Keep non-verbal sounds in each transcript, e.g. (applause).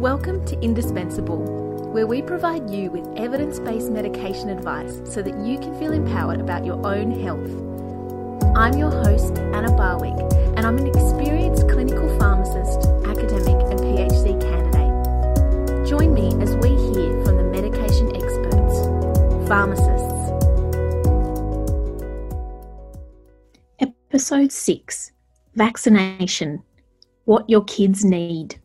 Welcome to Indispensable, where we provide you with evidence based medication advice so that you can feel empowered about your own health. I'm your host, Anna Barwick, and I'm an experienced clinical pharmacist, academic, and PhD candidate. Join me as we hear from the medication experts, pharmacists. Episode 6 Vaccination What Your Kids Need.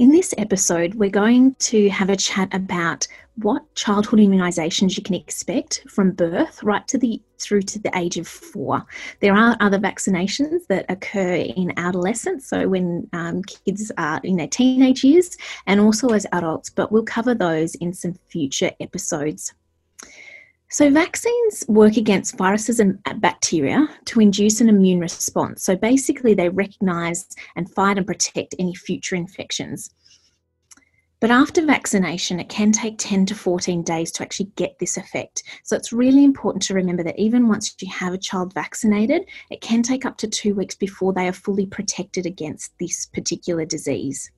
In this episode, we're going to have a chat about what childhood immunisations you can expect from birth right to the through to the age of four. There are other vaccinations that occur in adolescence, so when um, kids are in their teenage years, and also as adults, but we'll cover those in some future episodes. So, vaccines work against viruses and bacteria to induce an immune response. So, basically, they recognize and fight and protect any future infections. But after vaccination, it can take 10 to 14 days to actually get this effect. So, it's really important to remember that even once you have a child vaccinated, it can take up to two weeks before they are fully protected against this particular disease.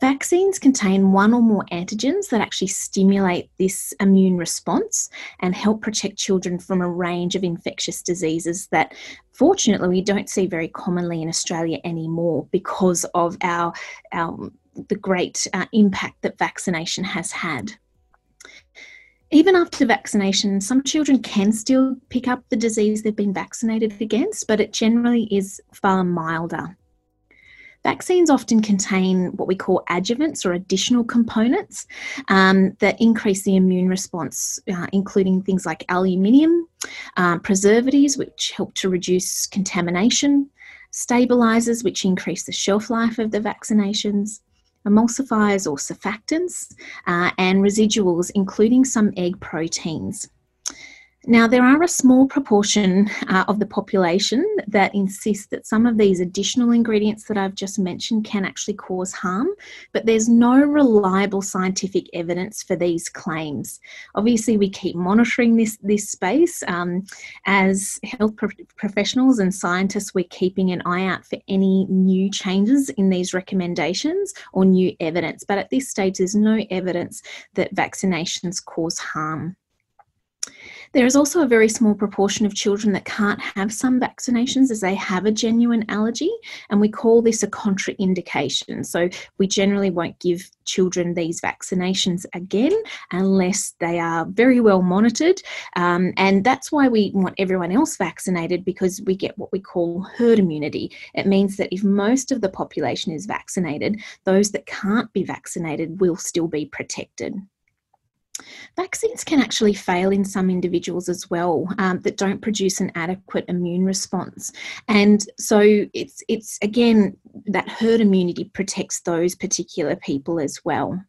Vaccines contain one or more antigens that actually stimulate this immune response and help protect children from a range of infectious diseases that fortunately we don't see very commonly in Australia anymore because of our, our the great uh, impact that vaccination has had. Even after vaccination, some children can still pick up the disease they've been vaccinated against, but it generally is far milder. Vaccines often contain what we call adjuvants or additional components um, that increase the immune response, uh, including things like aluminium, um, preservatives, which help to reduce contamination, stabilizers, which increase the shelf life of the vaccinations, emulsifiers or surfactants, uh, and residuals, including some egg proteins. Now, there are a small proportion uh, of the population that insist that some of these additional ingredients that I've just mentioned can actually cause harm, but there's no reliable scientific evidence for these claims. Obviously, we keep monitoring this, this space. Um, as health pro- professionals and scientists, we're keeping an eye out for any new changes in these recommendations or new evidence, but at this stage, there's no evidence that vaccinations cause harm. There is also a very small proportion of children that can't have some vaccinations as they have a genuine allergy, and we call this a contraindication. So we generally won't give children these vaccinations again unless they are very well monitored. Um, and that's why we want everyone else vaccinated because we get what we call herd immunity. It means that if most of the population is vaccinated, those that can't be vaccinated will still be protected. Vaccines can actually fail in some individuals as well um, that don't produce an adequate immune response, and so it's it's again that herd immunity protects those particular people as well.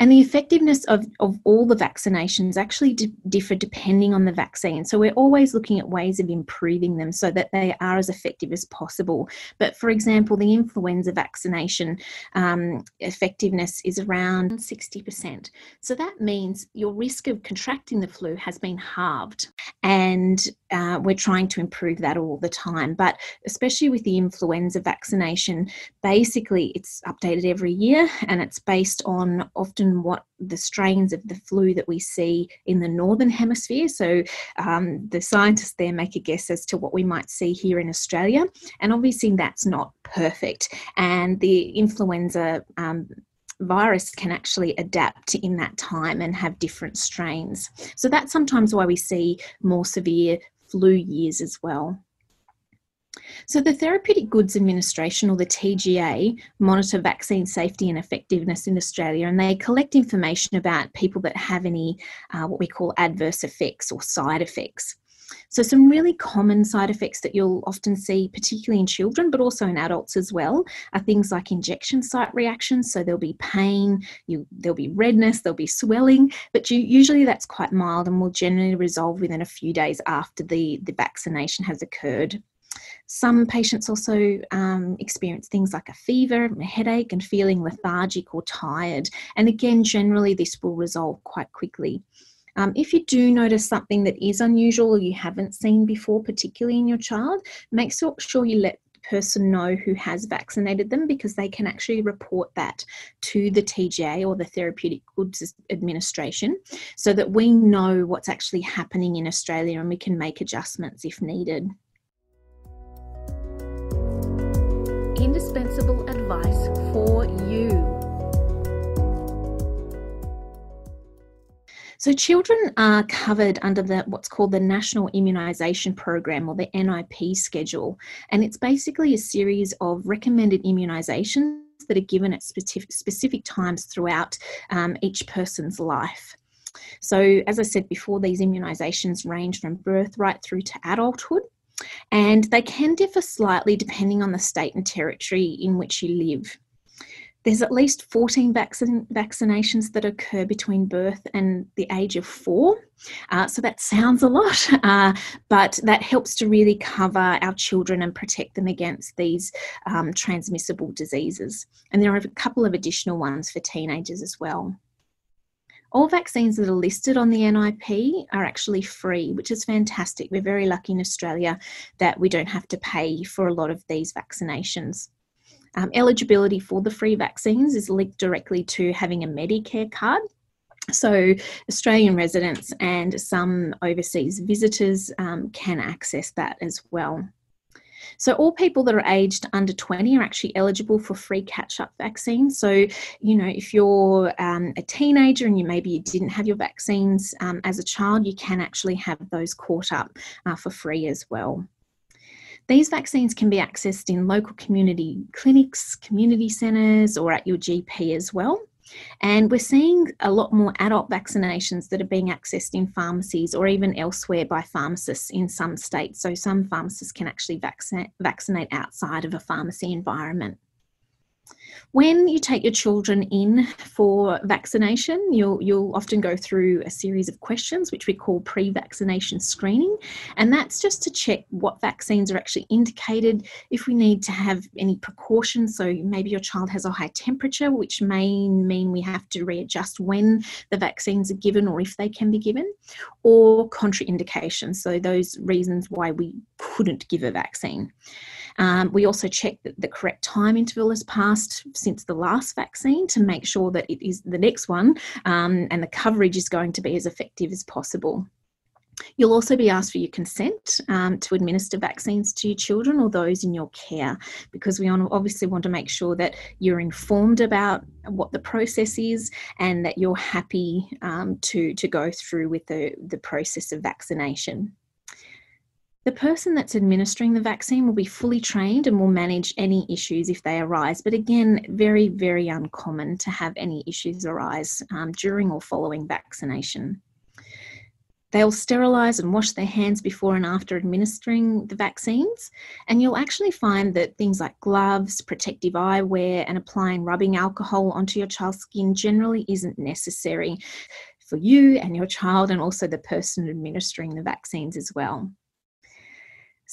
And the effectiveness of, of all the vaccinations actually d- differ depending on the vaccine. So we're always looking at ways of improving them so that they are as effective as possible. But for example, the influenza vaccination um, effectiveness is around 60%. So that means your risk of contracting the flu has been halved. And uh, we're trying to improve that all the time. But especially with the influenza vaccination, basically it's updated every year and it's based on often what the strains of the flu that we see in the northern hemisphere. So um, the scientists there make a guess as to what we might see here in Australia, and obviously that's not perfect. And the influenza um, virus can actually adapt in that time and have different strains. So that's sometimes why we see more severe flu years as well. So, the Therapeutic Goods Administration, or the TGA, monitor vaccine safety and effectiveness in Australia, and they collect information about people that have any uh, what we call adverse effects or side effects. So, some really common side effects that you'll often see, particularly in children, but also in adults as well, are things like injection site reactions. So, there'll be pain, you, there'll be redness, there'll be swelling, but you, usually that's quite mild and will generally resolve within a few days after the, the vaccination has occurred. Some patients also um, experience things like a fever, a headache, and feeling lethargic or tired. And again, generally, this will resolve quite quickly. Um, if you do notice something that is unusual or you haven't seen before, particularly in your child, make sure you let the person know who has vaccinated them because they can actually report that to the TGA or the Therapeutic Goods Administration so that we know what's actually happening in Australia and we can make adjustments if needed. So, children are covered under the what's called the National Immunisation Program or the NIP schedule, and it's basically a series of recommended immunisations that are given at specific, specific times throughout um, each person's life. So, as I said before, these immunisations range from birth right through to adulthood, and they can differ slightly depending on the state and territory in which you live. There's at least 14 vaccin- vaccinations that occur between birth and the age of four. Uh, so that sounds a lot, (laughs) uh, but that helps to really cover our children and protect them against these um, transmissible diseases. And there are a couple of additional ones for teenagers as well. All vaccines that are listed on the NIP are actually free, which is fantastic. We're very lucky in Australia that we don't have to pay for a lot of these vaccinations. Um, eligibility for the free vaccines is linked directly to having a Medicare card. So, Australian residents and some overseas visitors um, can access that as well. So, all people that are aged under 20 are actually eligible for free catch up vaccines. So, you know, if you're um, a teenager and you maybe you didn't have your vaccines um, as a child, you can actually have those caught up uh, for free as well. These vaccines can be accessed in local community clinics, community centres, or at your GP as well. And we're seeing a lot more adult vaccinations that are being accessed in pharmacies or even elsewhere by pharmacists in some states. So, some pharmacists can actually vaccinate, outside of a pharmacy environment. When you take your children in for vaccination, you'll, you'll often go through a series of questions, which we call pre vaccination screening. And that's just to check what vaccines are actually indicated, if we need to have any precautions. So maybe your child has a high temperature, which may mean we have to readjust when the vaccines are given or if they can be given, or contraindications. So those reasons why we couldn't give a vaccine. Um, we also check that the correct time interval has passed since the last vaccine to make sure that it is the next one um, and the coverage is going to be as effective as possible. You'll also be asked for your consent um, to administer vaccines to your children or those in your care because we obviously want to make sure that you're informed about what the process is and that you're happy um, to, to go through with the, the process of vaccination. The person that's administering the vaccine will be fully trained and will manage any issues if they arise. But again, very, very uncommon to have any issues arise um, during or following vaccination. They'll sterilise and wash their hands before and after administering the vaccines. And you'll actually find that things like gloves, protective eyewear, and applying rubbing alcohol onto your child's skin generally isn't necessary for you and your child, and also the person administering the vaccines as well.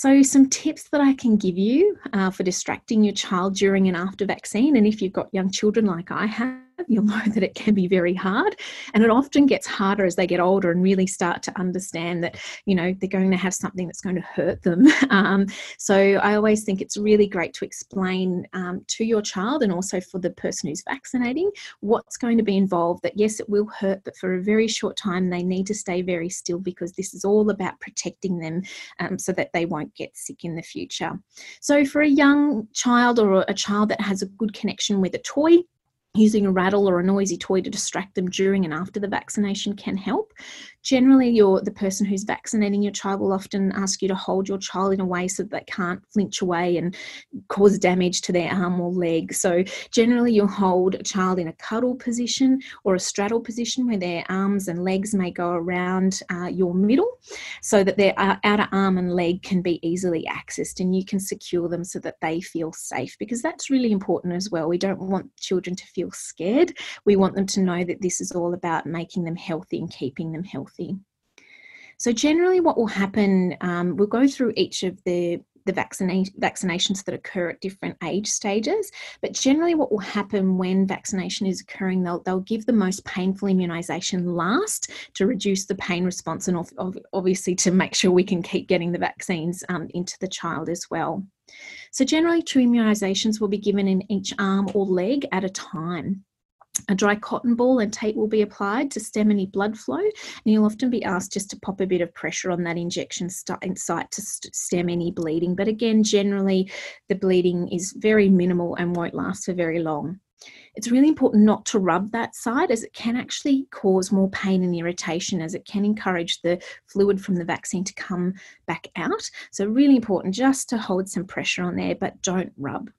So, some tips that I can give you uh, for distracting your child during and after vaccine, and if you've got young children like I have, you'll know (laughs) that it can be very hard. And it often gets harder as they get older and really start to understand that, you know, they're going to have something that's going to hurt them. (laughs) Um, so I always think it's really great to explain um, to your child and also for the person who's vaccinating what's going to be involved. That yes, it will hurt, but for a very short time, they need to stay very still because this is all about protecting them um, so that they won't get sick in the future. So for a young child or a child that has a good connection with a toy, using a rattle or a noisy toy to distract them during and after the vaccination can help. Generally, you're, the person who's vaccinating your child will often ask you to hold your child in a way so that they can't flinch away and cause damage to their arm or leg. So, generally, you'll hold a child in a cuddle position or a straddle position where their arms and legs may go around uh, your middle so that their uh, outer arm and leg can be easily accessed and you can secure them so that they feel safe because that's really important as well. We don't want children to feel scared. We want them to know that this is all about making them healthy and keeping them healthy healthy. So, generally, what will happen, um, we'll go through each of the the vaccina- vaccinations that occur at different age stages. But generally, what will happen when vaccination is occurring, they'll, they'll give the most painful immunisation last to reduce the pain response and obviously to make sure we can keep getting the vaccines um, into the child as well. So, generally, two immunisations will be given in each arm or leg at a time. A dry cotton ball and tape will be applied to stem any blood flow, and you'll often be asked just to pop a bit of pressure on that injection site to stem any bleeding. But again, generally, the bleeding is very minimal and won't last for very long. It's really important not to rub that side as it can actually cause more pain and irritation as it can encourage the fluid from the vaccine to come back out. So, really important just to hold some pressure on there, but don't rub.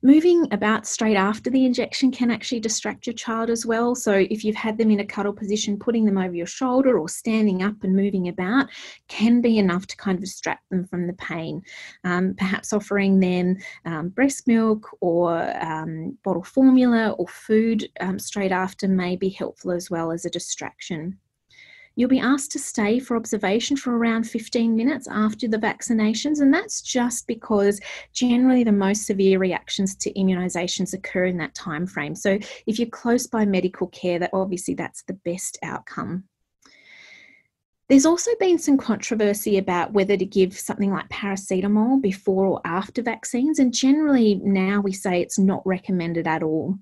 Moving about straight after the injection can actually distract your child as well. So, if you've had them in a cuddle position, putting them over your shoulder or standing up and moving about can be enough to kind of distract them from the pain. Um, perhaps offering them um, breast milk or um, bottle formula or food um, straight after may be helpful as well as a distraction. You'll be asked to stay for observation for around 15 minutes after the vaccinations, and that's just because generally the most severe reactions to immunisations occur in that time frame. So if you're close by medical care, that obviously that's the best outcome. There's also been some controversy about whether to give something like paracetamol before or after vaccines, and generally now we say it's not recommended at all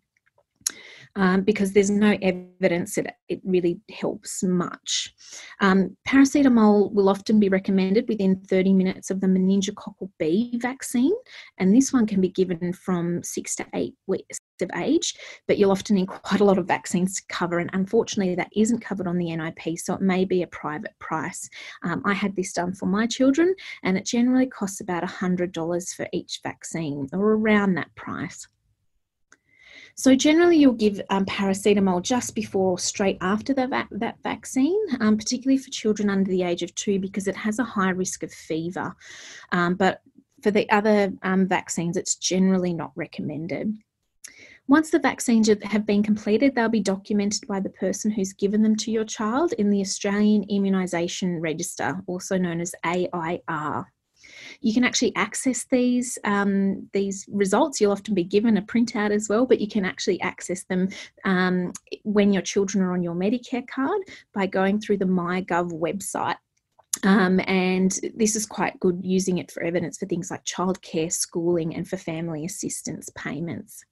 um, because there's no evidence that it really helps much. Um, paracetamol will often be recommended within 30 minutes of the meningococcal B vaccine, and this one can be given from six to eight weeks of age, but you'll often need quite a lot of vaccines to cover, and unfortunately, that isn't covered on the NIP, so it may be a private price. Um, I had this done for my children, and it generally costs about $100 for each vaccine, or around that price. So generally, you'll give um, paracetamol just before or straight after the va- that vaccine, um, particularly for children under the age of two, because it has a high risk of fever. Um, but for the other um, vaccines, it's generally not recommended. Once the vaccines have been completed, they'll be documented by the person who's given them to your child in the Australian Immunisation Register, also known as AIR. You can actually access these um, these results. You'll often be given a printout as well, but you can actually access them um, when your children are on your Medicare card by going through the MyGov website. Um, and this is quite good using it for evidence for things like childcare, schooling, and for family assistance payments.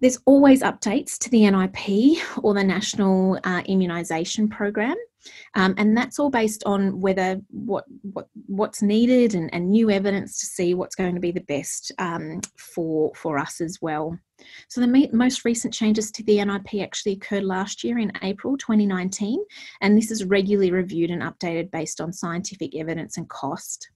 There's always updates to the NIP or the National uh, Immunisation Program. Um, and that's all based on whether what, what what's needed and, and new evidence to see what's going to be the best um, for for us as well. So the most recent changes to the NIP actually occurred last year in April 2019, and this is regularly reviewed and updated based on scientific evidence and cost.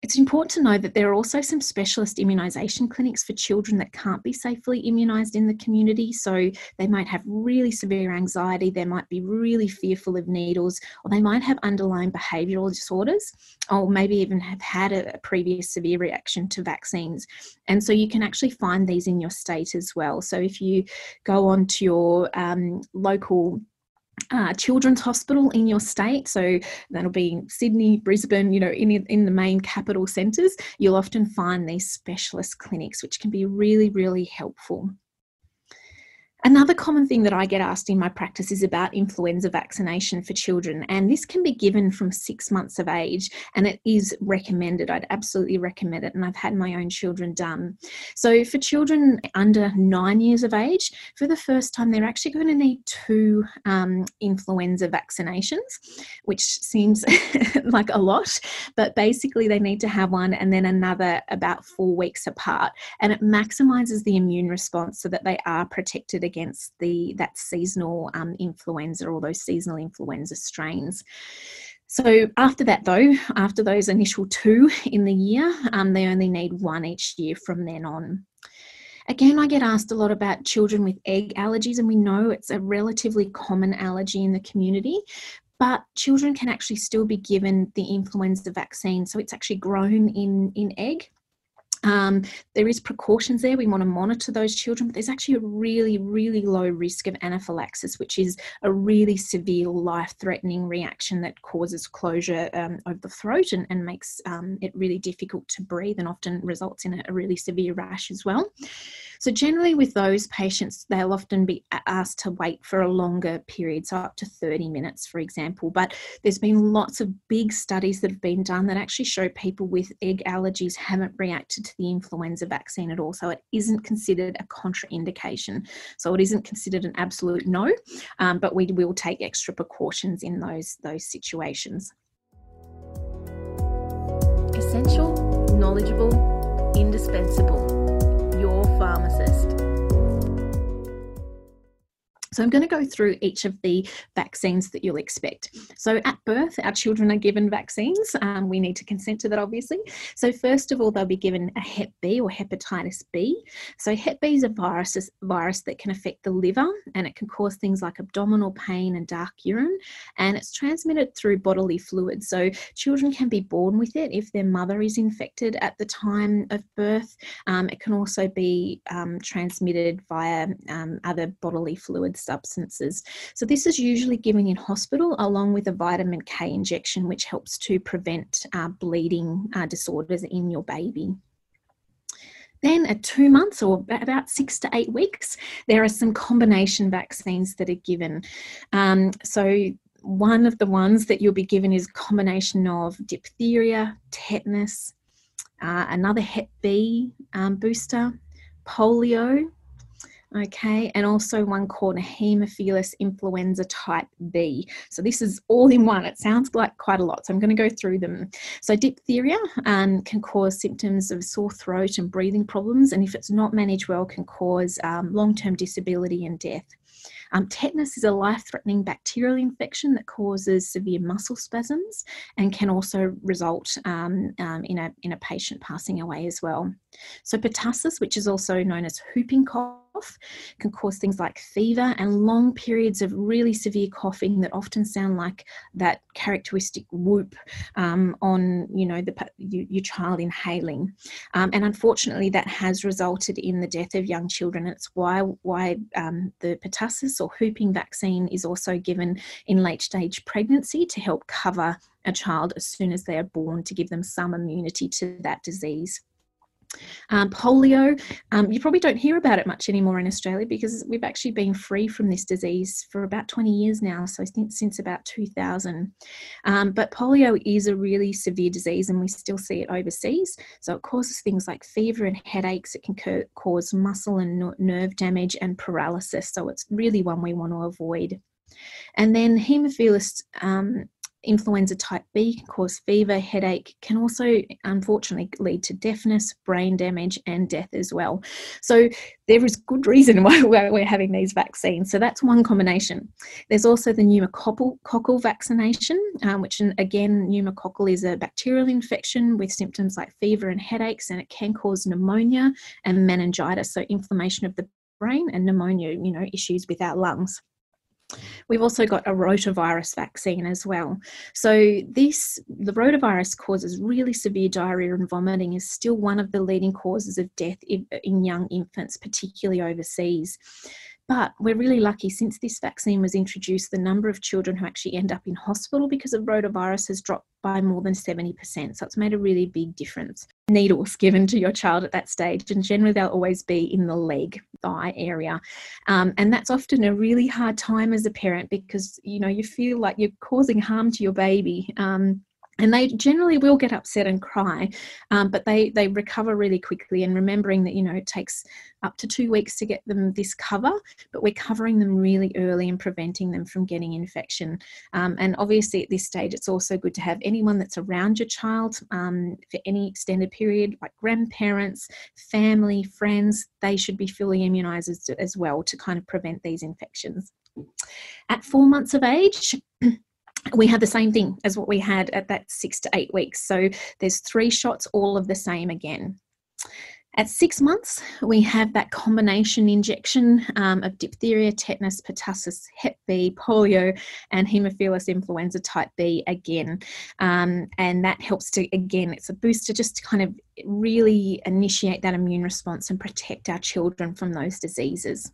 It's important to know that there are also some specialist immunisation clinics for children that can't be safely immunised in the community. So they might have really severe anxiety, they might be really fearful of needles, or they might have underlying behavioural disorders, or maybe even have had a, previous severe reaction to vaccines. And so you can actually find these in your state as well. So if you go on to your um, local uh, children's hospital in your state. So that'll be Sydney, Brisbane, you know, in, in the main capital centres. You'll often find these specialist clinics, which can be really, really helpful. Another common thing that I get asked in my practice is about influenza vaccination for children, and this can be given from six months of age, and it is recommended. I'd absolutely recommend it, and I've had my own children done. So, for children under nine years of age, for the first time, they're actually going to need two um, influenza vaccinations, which seems (laughs) like a lot, but basically, they need to have one and then another about four weeks apart, and it maximizes the immune response so that they are protected against the that seasonal um, influenza or those seasonal influenza strains. So after that, though, after those initial two in the year, um, they only need one each year from then on. Again, I get asked a lot about children with egg allergies, and we know it's a relatively common allergy in the community. But children can actually still be given the influenza vaccine, so it's actually grown in in egg Um, there is precautions there. We want to monitor those children, but there's actually a really, really low risk of anaphylaxis, which is a really severe life-threatening reaction that causes closure um, of the throat and, and makes um, it really difficult to breathe and often results in a, a really severe rash as well. So, generally, with those patients, they'll often be asked to wait for a longer period, so up to 30 minutes, for example. But there's been lots of big studies that have been done that actually show people with egg allergies haven't reacted to the influenza vaccine at all. So, it isn't considered a contraindication. So, it isn't considered an absolute no, um, but we will take extra precautions in those, those situations. Essential, knowledgeable, indispensable pharmacist. So I'm going to go through each of the vaccines that you'll expect. So at birth, our children are given vaccines. Um, we need to consent to that, obviously. So first of all, they'll be given a Hep B or hepatitis B. So Hep B is a virus, virus that can affect the liver and it can cause things like abdominal pain and dark urine. And it's transmitted through bodily fluids. So children can be born with it if their mother is infected at the time of birth. Um, it can also be um, transmitted via um, other bodily fluids substances. So, this is usually given in hospital along with a vitamin K injection, which helps to prevent uh, bleeding uh, disorders in your baby. Then, at two months or about six to eight weeks, there are some combination vaccines that are given. Um, so, one of the ones that you'll be given is combination of diphtheria, tetanus, uh, another Hep B um, booster, polio, okay, and also one called a Haemophilus influenza type B. So this is all in one. It sounds like quite a lot, so I'm going to go through them. So diphtheria um, can cause symptoms of sore throat and breathing problems, and if it's not managed well, can cause um, long-term disability and death. Um, tetanus is a life threatening bacterial infection that causes severe muscle spasms and can also result um, um, in, a, in a patient passing away as well. So, pertussis, which is also known as whooping cough, can cause things like fever and long periods of really severe coughing that often sound like that characteristic whoop um, on you know the your child inhaling. Um, and unfortunately that has resulted in the death of young children. It's why why um, the pertussis or whooping vaccine is also given in late stage pregnancy to help cover a child as soon as they are born to give them some immunity to that disease um, polio, um, you probably don't hear about it much anymore in Australia because we've actually been free from this disease for about 20 years now, so since about 2000. Um, but polio is a really severe disease and we still see it overseas. So it causes things like fever and headaches, it can cause muscle and nerve damage and paralysis. So it's really one we want to avoid. And then haemophilus um, influenza type B can cause fever, headache, can also unfortunately lead to deafness, brain damage, and death as well. So there is good reason (laughs) why we're having these vaccines. So that's one combination. There's also the pneumococcal vaccination, um, which again, pneumococcal is a bacterial infection with symptoms like fever and headaches, and it can cause pneumonia and meningitis, so inflammation of the brain and pneumonia, you know, issues with our lungs. We've also got a rotavirus vaccine as well. So this the rotavirus causes really severe diarrhea and vomiting is still one of the leading causes of death in, young infants, particularly overseas. But we're really lucky since this vaccine was introduced, the number of children who actually end up in hospital because of rotavirus has dropped by more than 70%. So it's made a really big difference. Needles given to your child at that stage, and generally they'll always be in the leg, thigh area. Um, and that's often a really hard time as a parent because, you know, you feel like you're causing harm to your baby. Um, and they generally will get upset and cry um, but they they recover really quickly. And remembering that you know it takes up to two weeks to get them this cover but we're covering them really early and preventing them from getting infection. Um, and obviously at this stage it's also good to have anyone that's around your child um, for any extended period like grandparents family friends they should be fully immunized as, as well to kind of prevent these infections. At four months of age (clears throat) we have the same thing as what we had at that six to eight weeks. So there's three shots, all of the same again. At six months, we have that combination injection um, of diphtheria, tetanus, pertussis, Hep B, polio, and Haemophilus influenza type B again. Um, and that helps to, again, it's a booster just to kind of really initiate that immune response and protect our children from those diseases.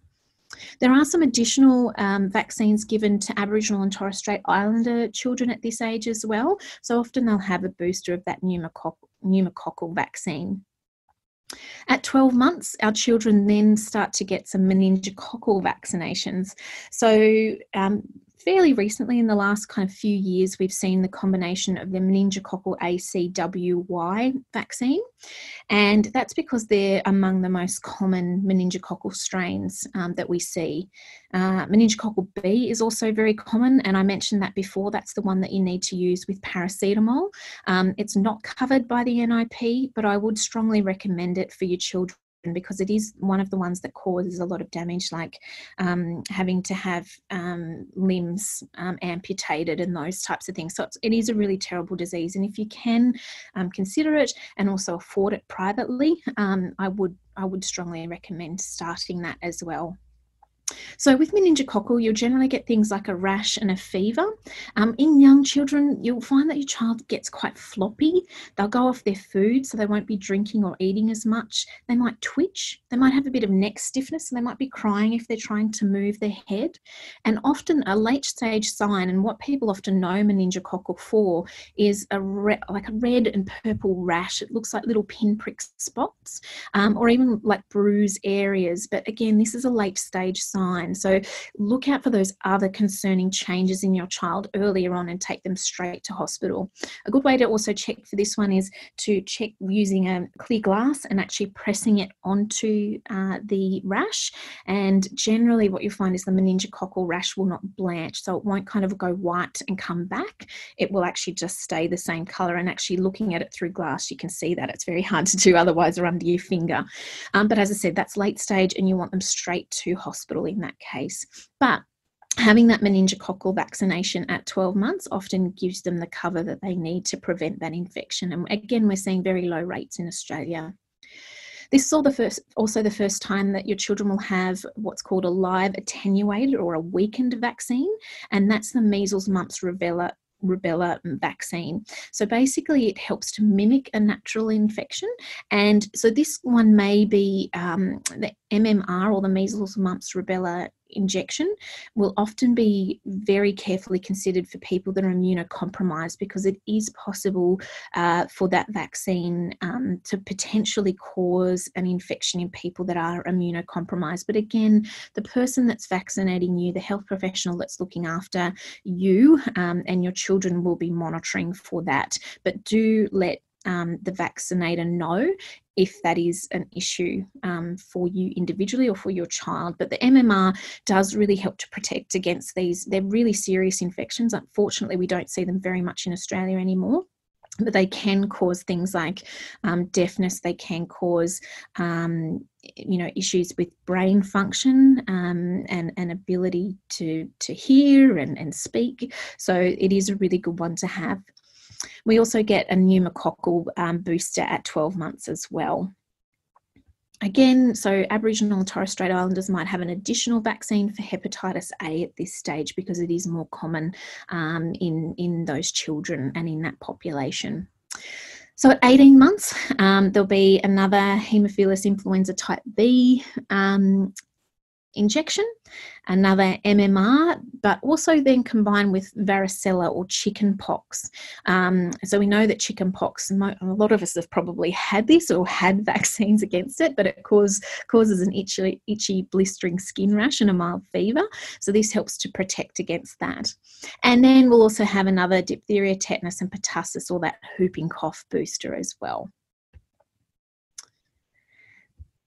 There are some additional um, vaccines given to Aboriginal and Torres Strait Islander children at this age as well. So often they'll have a booster of that pneumococcal, pneumococcal vaccine. At 12 months, our children then start to get some meningococcal vaccinations. So, um, fairly recently, in the last kind of few years, we've seen the combination of the meningococcal ACWY vaccine, and that's because they're among the most common meningococcal strains um, that we see. Uh, meningococcal B is also very common, and I mentioned that before. That's the one that you need to use with paracetamol. Um, it's not covered by the NIP, but I would strongly recommend it for your children because it is one of the ones that causes a lot of damage, like um, having to have um, limbs um, amputated and those types of things. So it is a really terrible disease, and if you can um, consider it and also afford it privately, um, I would I would strongly recommend starting that as well. So, with meningococcal, you'll generally get things like a rash and a fever. Um, in young children, you'll find that your child gets quite floppy. They'll go off their food, so they won't be drinking or eating as much. They might twitch. They might have a bit of neck stiffness, and they might be crying if they're trying to move their head. And often, a late stage sign, and what people often know meningococcal for, is a re- like a red and purple rash. It looks like little pinprick spots, um, or even like bruise areas. But again, this is a late stage sign. So look out for those other concerning changes in your child earlier on and take them straight to hospital. A good way to also check for this one is to check using a clear glass and actually pressing it onto uh, the rash. And generally, what you'll find is the meningococcal rash will not blanch, so it won't kind of go white and come back. It will actually just stay the same color. And actually, looking at it through glass, you can see that it's very hard to do otherwise or under your finger. Um, but as I said, that's late stage, and you want them straight to hospital in that case. But having that meningococcal vaccination at 12 months often gives them the cover that they need to prevent that infection. And again, we're seeing very low rates in Australia. This is the first, also the first time that your children will have what's called a live attenuated or a weakened vaccine, and that's the measles, mumps, rubella, rubella vaccine. So basically, it helps to mimic a natural infection. And so this one may be um, the MMR or the measles, mumps, rubella injection will often be very carefully considered for people that are immunocompromised because it is possible uh, for that vaccine um, to potentially cause an infection in people that are immunocompromised. But again, the person that's vaccinating you, the health professional that's looking after you um, and your children will be monitoring for that. But do let um, the vaccinator know if that is an issue um, for you individually or for your child. But the MMR does really help to protect against these. They're really serious infections. Unfortunately, we don't see them very much in Australia anymore but they can cause things like um, deafness they can cause um, you know issues with brain function um, and and ability to to hear and, and speak so it is a really good one to have we also get a pneumococcal um, booster at 12 months as well. Again, so Aboriginal and Torres Strait Islanders might have an additional vaccine for hepatitis A at this stage because it is more common um, in, in those children and in that population. So at 18 months, um, there'll be another Haemophilus influenza type B um, injection, another MMR, but also then combined with varicella or chicken pox. Um, so we know that chicken pox, a lot of us have probably had this or had (laughs) vaccines against it, but it cause, causes an itchy, itchy, blistering skin rash and a mild fever. So this helps to protect against that. And then we'll also have another diphtheria, tetanus, and pertussis or that whooping cough booster as well.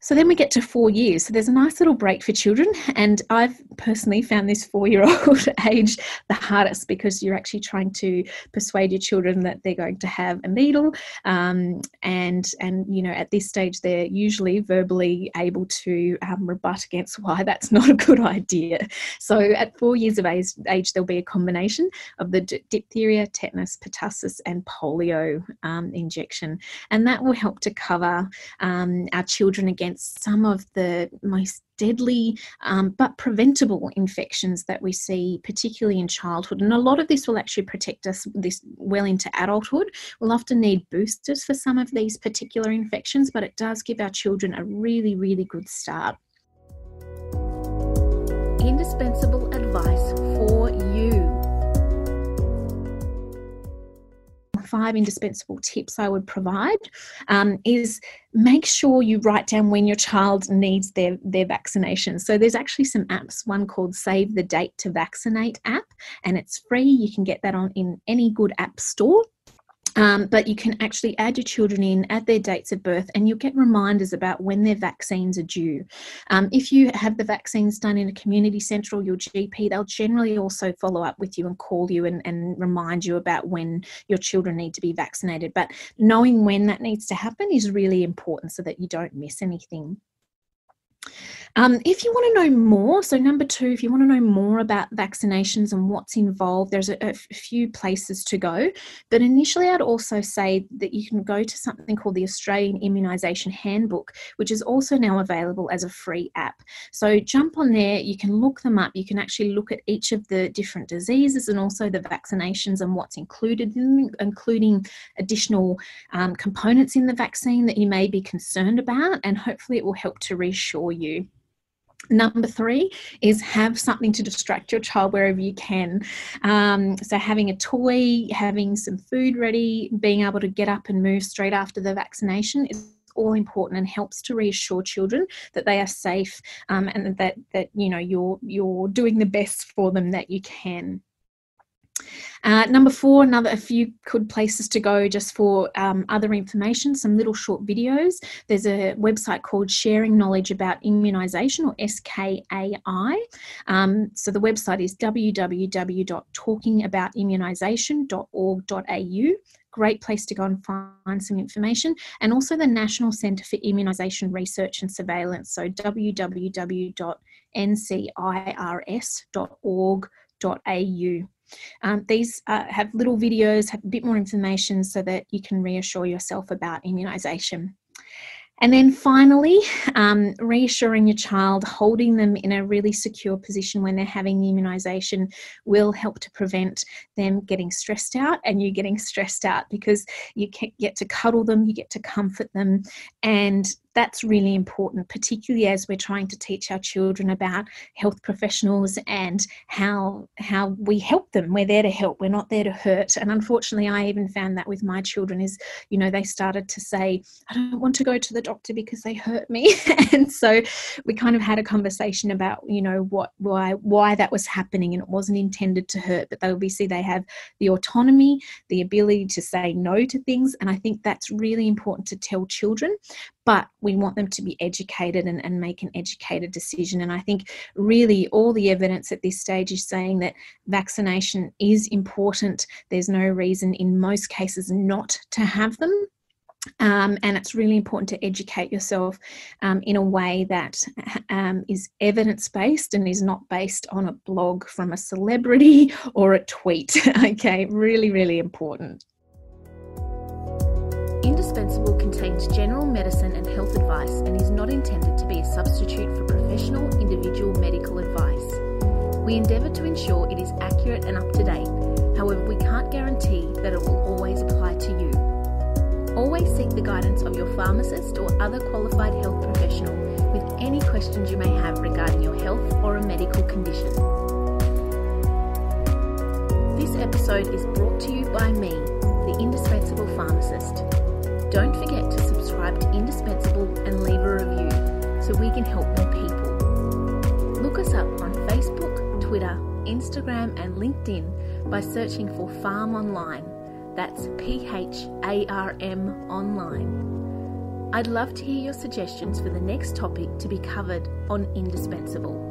So then we get to four years. So there's a nice little break for children. And I've personally found this four year old (laughs) age the hardest because you're actually trying to persuade your children that they're going to have a needle. Um, and, and, you know, at this stage, they're usually verbally able to um, rebut against (laughs) why that's not a good idea. So at four years of age, age there'll be a combination of the diphtheria, tetanus, pertussis, and polio um, injection. And that will help to cover um, our children against some of the most deadly um, but preventable infections that we see, particularly in childhood. And a lot of this will actually protect us this well into adulthood. We'll often need boosters for some of these particular infections, but it does give our children a really, really good start. Indispensable advice five indispensable tips I would provide um, is make sure you write down when your child needs their, their vaccination. So there's actually some apps, one called Save the Date to Vaccinate app, and it's free. You can get that on in any good app store. Um, but you can actually add your children in at their dates of birth and you'll get reminders about when their vaccines are due. Um, if you have the vaccines done in a community centre or your GP, they'll generally also follow up with you and call you and, and remind you about when your children need to be vaccinated. But knowing when that needs to happen is really important so that you don't miss anything. Um, if you want to know more, so number two, if you want to know more about vaccinations and what's involved, there's a, a few places to go. But initially, I'd also say that you can go to something called the Australian Immunisation Handbook, which is also now available as a free app. So jump on there, you can look them up, you can actually look at each of the different diseases and also the vaccinations and what's included in including additional um, components in the vaccine that you may be concerned about, and hopefully it will help to reassure you. Number three is have something to distract your child wherever you can. Um, so, having a toy, having some food ready, being able to get up and move straight after the vaccination is all important and helps to reassure children that they are safe um, and that that you know you're you're doing the best for them that you can. Uh, number four, another a few good places to go just for um, other information, some little short videos. There's a website called Sharing Knowledge About Immunisation or SKAI. Um, so the website is www.talkingaboutimmunisation.org.au great place to go and find some information. And also the National Centre for Immunisation Research and Surveillance, so www.ncirs.org.au. Um, these uh, have little videos, have a bit more information so that you can reassure yourself about immunisation. And then finally, um, reassuring your child, holding them in a really secure position when they're having the immunisation will help to prevent them getting stressed out and you getting stressed out because you get to cuddle them, you get to comfort them, and that's really important, particularly as we're trying to teach our children about health professionals and how how we help them. We're there to help. We're not there to hurt. And unfortunately, I even found that with my children is, you know, they started to say, "I don't want to go to the doctor because they hurt me," (laughs) and so we kind of had a conversation about, you know, what why why that was happening, and it wasn't intended to hurt, but they obviously they have the autonomy, the ability to say no to things, and I think that's really important to tell children but we want them to be educated and, and make an educated decision. And I think really all the evidence at this stage is saying that vaccination is important. There's no reason in most cases not to have them. Um, and it's really important to educate yourself um, in a way that um, is evidence based and is not based on a blog from a celebrity (laughs) or a tweet. (laughs) okay, really, really important. Indispensable contains general medicine and health advice and is not intended to be a substitute for professional individual medical advice. We endeavour to ensure it is accurate and up to date, however, we can't guarantee that it will always apply to you. Always seek the guidance of your pharmacist or other qualified health professional with any questions you may have regarding your health or a medical condition. This episode is brought to you by me, the indispensable pharmacist. Don't forget to subscribe to Indispensable and leave a review so we can help more people. Look us up on Facebook, Twitter, Instagram, and LinkedIn by searching for Pharm Online. That's P H A R M Online. I'd love to hear your suggestions for the next topic to be covered on Indispensable.